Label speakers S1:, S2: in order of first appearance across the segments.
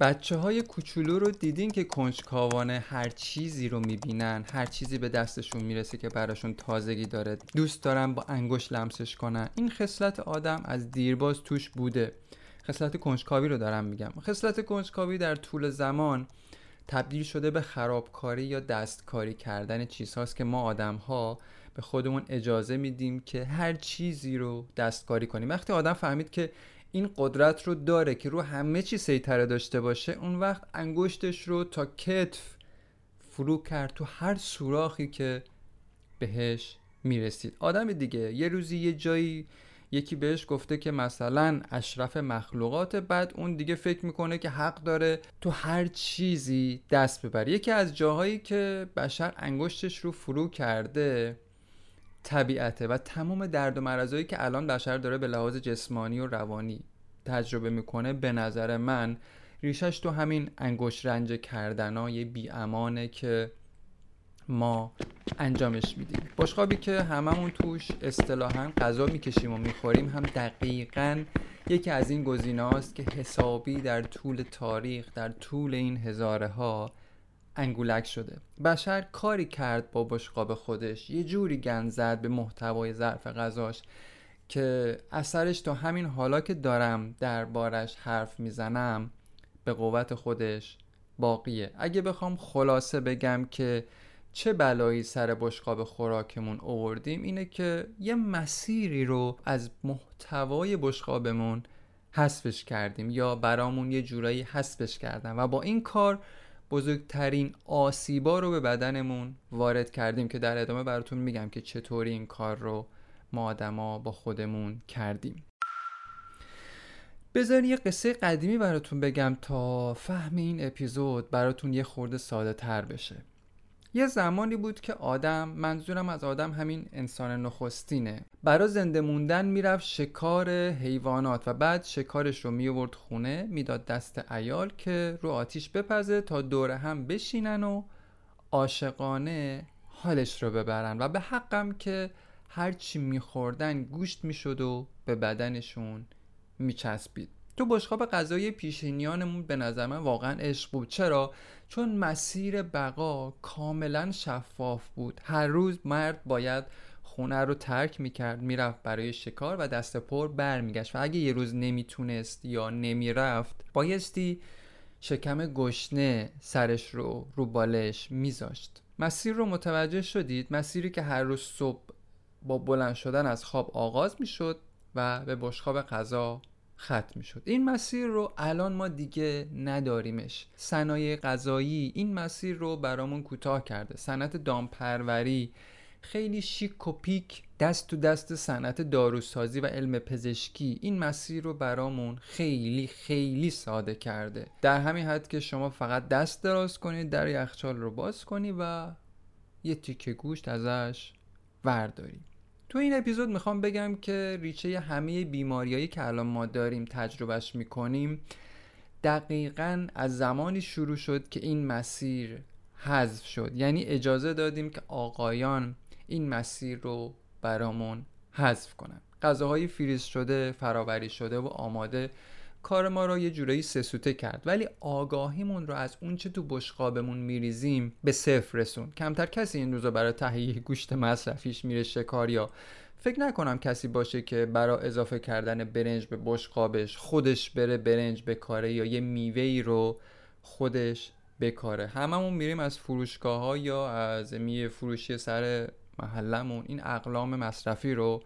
S1: بچه های کوچولو رو دیدین که کنجکاوانه هر چیزی رو می‌بینن هر چیزی به دستشون می‌رسه که براشون تازگی داره. دوست دارن با انگشت لمسش کنن. این خصلت آدم از دیرباز توش بوده. خصلت کنجکاوی رو دارم میگم. خصلت کنجکاوی در طول زمان تبدیل شده به خرابکاری یا دستکاری کردن چیزهاست که ما آدم ها به خودمون اجازه میدیم که هر چیزی رو دستکاری کنیم. وقتی آدم فهمید که این قدرت رو داره که رو همه چی سیطره داشته باشه اون وقت انگشتش رو تا کتف فرو کرد تو هر سوراخی که بهش می‌رسید. آدم دیگه یه روزی یه جایی یکی بهش گفته که مثلا اشرف مخلوقات بعد اون دیگه فکر می‌کنه که حق داره تو هر چیزی دست ببره. یکی از جاهایی که بشر انگشتش رو فرو کرده طبیعته و تمام درد و مرزایی که الان بشر داره به لحاظ جسمانی و روانی تجربه می‌کنه به نظر من ریشش تو همین انگشت رنج کردنای بی امانه که ما انجامش میدیم. بشقابی که هممون توش اصطلاحا غذا می‌کشیم و می‌خوریم هم دقیقا یکی از این گزینه که حسابی در طول تاریخ در طول این هزاره ها انگولک شده. بشر کاری کرد با بشقاب خودش. یه جوری گند زد به محتوای ظرف غذاش که اثرش تا همین حالا که دارم دربارش حرف می‌زنم به قوت خودش باقیه. اگه بخوام خلاصه بگم که چه بلایی سر بشقاب خوراکمون آوردیم اینه که یه مسیری رو از محتوای بشقابمون حذفش کردیم یا برامون یه جورایی حذفش کردن. و با این کار بزرگترین آسیبا رو به بدنمون وارد کردیم که در ادامه براتون میگم که چطوری این کار رو ما آدما با خودمون کردیم. بذارین یه قصه قدیمی براتون بگم تا فهم این اپیزود براتون یه خورده ساده تر بشه. یه زمانی بود که آدم منظورم از آدم همین انسان نخستینه. برا زنده موندن می‌رفت شکار حیوانات و بعد شکارش رو میورد خونه می‌داد دست ایال که رو آتیش بپزه تا دور هم بشینن و عاشقانه حالش رو ببرن. و به حقم که هرچی میخوردن گوشت می‌شد و به بدنشون میچسبید. تو بشقاب غذایی پیشینیانمون به نظر من واقعا عشق بود. چرا؟ چون مسیر بقا کاملا شفاف بود. هر روز مرد باید خونه رو ترک می‌کرد می‌رفت برای شکار و دست پر برمیگشت. و اگه یه روز نمی‌تونست یا نمی‌رفت بایستی شکم گشنه سرش رو رو بالش میذاشت. مسیر رو متوجه شدید. مسیری که هر روز صبح با بلند شدن از خواب آغاز می‌شد و به بشقاب غذا ختم می‌شد. این مسیر رو الان ما دیگه نداریمش. صنایع غذایی این مسیر رو برامون کوتاه کرده. صنعت دامپروری خیلی شیک و پیک دست تو دست صنعت داروسازی و علم پزشکی. این مسیر رو برامون خیلی خیلی ساده کرده. در همین حد که شما فقط دست دراز کنید در یخچال رو باز کنی و یه تیکه گوشت ازش ورداری تو این اپیزود می‌خوام بگم که ریچه همه بیماریایی که الان ما داریم تجربهش می‌کنیم دقیقا از زمانی شروع شد که این مسیر حذف شد. یعنی اجازه دادیم که آقایان این مسیر رو برامون حذف کنن. غذاهای فریز شده فراوری شده و آماده کار ما رو یه جورایی سسوته کرد. ولی آگاهیمون رو از اونچه تو بشقابمون میریزیم به صفر رسون. کمتر کسی این روزا برای تهیه گوشت مصرفیش میره شکار یا فکر نکنم کسی باشه که برای اضافه کردن برنج به بشقابش خودش بره برنج بکاره یا یه میوه رو خودش بکاره. هممون میریم از فروشگاه ها یا از میوه فروشی سر محلمون. این اقلام مصرفی رو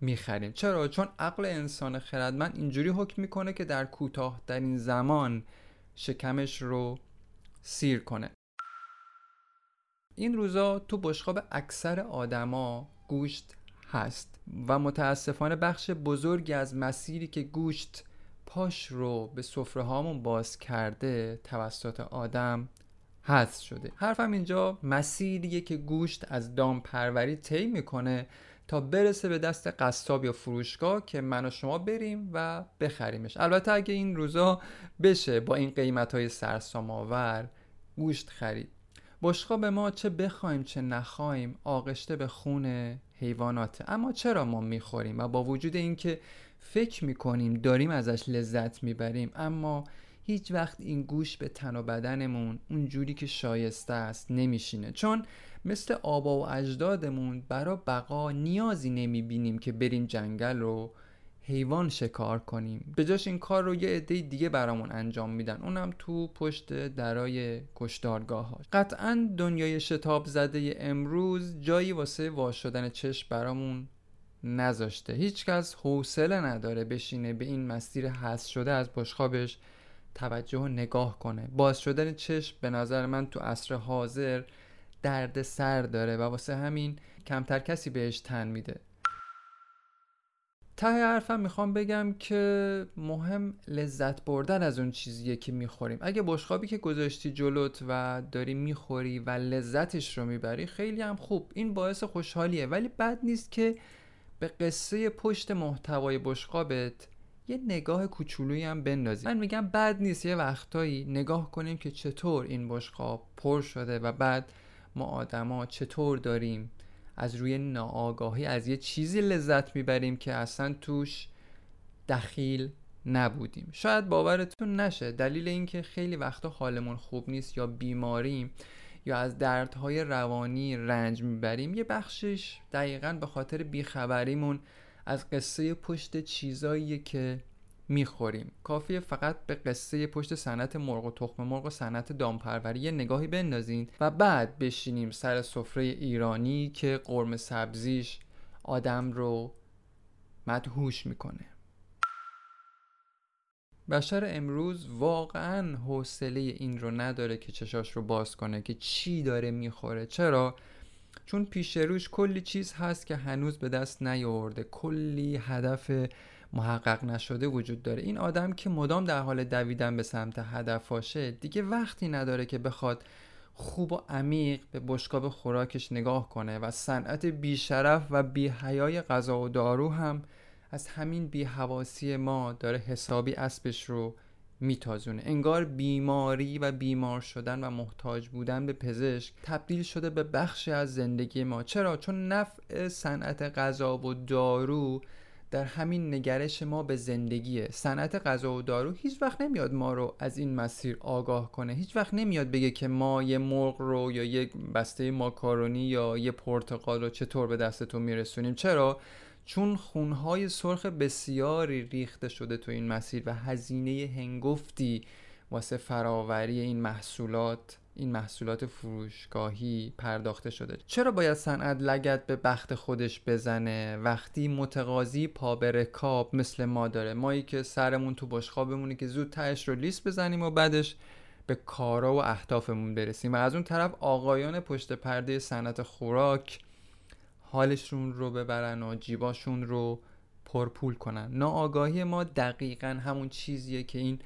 S1: می‌خریم. چرا؟ چون عقل انسان خردمند اینجوری حکم می‌کنه که در کوتاه این زمان شکمش رو سیر کنه. این روزا تو بشقاب اکثر آدما گوشت هست و متاسفانه بخش بزرگی از مسیری که گوشت پاش رو به سفره هامون باز کرده توسط آدم حذف شده. حرفم اینجا مسیریه که گوشت از دام پروری طی می‌کنه تا برسه به دست قصاب یا فروشگاه که من و شما بریم و بخریمش. البته اگه این روزا بشه با این قیمت های سرسام آور گوشت خرید. بشقاب ما چه بخوایم چه نخوایم آغشته به خون حیواناته. اما چرا ما می‌خوریم و با وجود اینکه فکر می‌کنیم داریم ازش لذت می‌بریم اما هیچ وقت این گوش به تن و بدنمون اون جوری که شایسته است نمیشینه. چون مثل آبا و اجدادمون برا بقا نیازی نمی‌بینیم که بریم جنگل رو حیوان شکار کنیم. به جاش این کار رو یه عده دیگه برامون انجام میدن. اونم تو پشت درای کشدارگاه ها قطعا دنیای شتاب زده امروز جایی واسه واش شدن چشم برامون نذاشته. هیچکس حوصله نداره بشینه به این مسیر حس شده از بشخابش توجه و نگاه کنه. باز شدن چشم به نظر من تو عصر حاضر درد سر داره و واسه همین کمتر کسی بهش تن میده. ته حرفم می‌خوام بگم که مهم لذت بردن از اون چیزیه که می‌خوریم. اگه بشقابی که گذاشتی جلوت و داری می‌خوری و لذتش رو می‌بری خیلی هم خوب. این باعث خوشحالیه. ولی بد نیست که به قصه پشت محتوای بشقابت یه نگاه کوچولویی هم بندازی من میگم بد نیست یه وقتایی نگاه کنیم که چطور این بشقاب پر شده و بعد ما آدما چطور داریم از روی ناآگاهی از یه چیزی لذت می‌بریم که اصلا توش دخیل نبودیم. شاید باورتون نشه. دلیل اینکه خیلی وقتا حالمون خوب نیست یا بیماریم یا از دردهای روانی رنج می‌بریم یه بخشش دقیقا به خاطر بیخبریمون از قصه پشت چیزاییه که می‌خوریم. کافیه فقط به قصه پشت صنعت مرغ و تخم مرغ و صنعت دامپروری نگاهی بندازین و بعد بشینیم سر سفره ایرانی که قرم سبزیش آدم رو مدهوش می‌کنه. بشر امروز واقعا حوصله این رو نداره که چشاش رو باز کنه که چی داره می‌خوره. چرا؟ چون پیش روش کلی چیز هست که هنوز به دست نیاورده. کلی هدف محقق نشده وجود داره. این آدم که مدام در حال دویدن به سمت هدفاشه دیگه وقتی نداره که بخواد خوب و عمیق به بشقاب خوراکش نگاه کنه و صنعت بیشرف و بیحیای غذا و دارو هم از همین بیحواسی ما داره حسابی اسبش رو میتازونه. انگار بیماری و بیمار شدن و محتاج بودن به پزشک تبدیل شده به بخشی از زندگی ما. چرا؟ چون نفع صنعت غذا و دارو در همین نگرش ما به زندگیه. صنعت غذا و دارو هیچ وقت نمیاد ما رو از این مسیر آگاه کنه. هیچ وقت نمیاد بگه که ما یه مرغ رو یا یک بسته ماکارونی یا یه پرتقال رو چطور به دستتون میرسونیم. چرا؟ چون خونهای سرخ بسیاری ریخته شده تو این مسیر و هزینه هنگفتی واسه فراوری این محصولات این محصولات فروشگاهی پرداخته شده. چرا باید صنعت لگت به بخت خودش بزنه وقتی متقاضی پا به رکاب مثل ما داره؟ مایی که سرمون تو بشخوابمونه که زود تهش رو لیست بزنیم و بعدش به کارا و اهدافمون برسیم. و از اون طرف آقایان پشت پرده صنعت خوراک حالشون رو ببرن و جیباشون رو پرپول کنن. ناآگاهی ما دقیقا همون چیزیه که این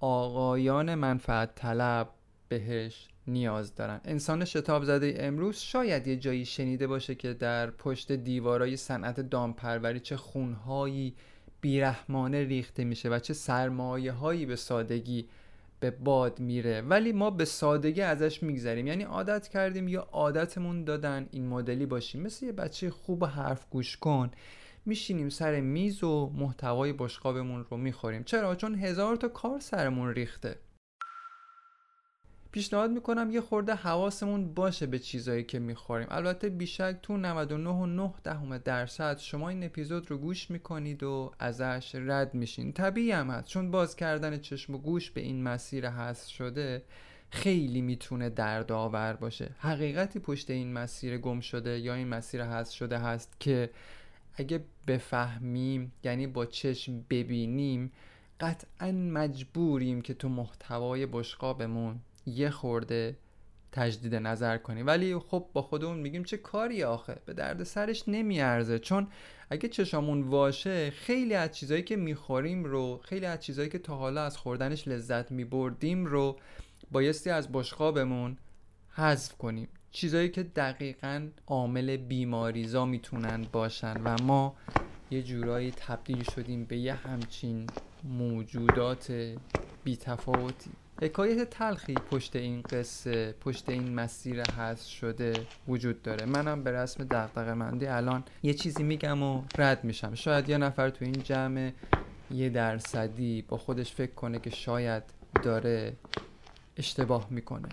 S1: آقایان منفعت طلب بهش نیاز دارن. انسان شتاب زده امروز شاید یه جایی شنیده باشه که در پشت دیوارای صنعت دامپروری چه خونهایی بیرحمانه ریخته میشه و چه سرمایه هایی به سادگی به باد میره. ولی ما به سادگی ازش میگذریم. یعنی عادت کردیم یا عادتمون دادن این مدلی باشیم. مثل یه بچه خوب حرف گوش کن. میشینیم سر میز و محتوای بشقابمون رو می‌خوریم. چرا؟ چون هزار تا کار سرمون ریخته. پیشنهاد می‌کنم یه خورده حواسمون باشه به چیزایی که می‌خوریم. البته بیشک تو 99.9 دهم درصد شما این اپیزود رو گوش می‌کنید و ازش رد میشین. طبیعی هم هست. چون باز کردن چشم و گوش به این مسیر هست شده خیلی می‌تونه دردآور باشه. حقیقتی پشت این مسیر گم شده یا این مسیر هست شده هست که اگه بفهمیم یعنی با چشم ببینیم قطعا مجبوریم که تو محتوای بشقابمون یه خورده تجدید نظر کنیم ولی خب با خودمون میگیم چه کاری آخه؟ به درد سرش نمیارزه. چون اگه چشامون واشه خیلی از چیزایی که می‌خوریم رو خیلی از چیزایی که تا حالا از خوردنش لذت میبردیم رو بایستی از بشقابمون حذف کنیم. چیزایی که دقیقا عامل بیماریزا می‌تونن باشن و ما یه جورایی تبدیل شدیم به یه همچین موجودات بیتفاوتی. حکایت تلخی پشت این قصه پشت این مسیر هست شده وجود داره. منم به رسم دقدقه مندی الان یه چیزی میگم و رد میشم. شاید یه نفر تو این جمع یه درصدی با خودش فکر کنه که شاید داره اشتباه می‌کنه.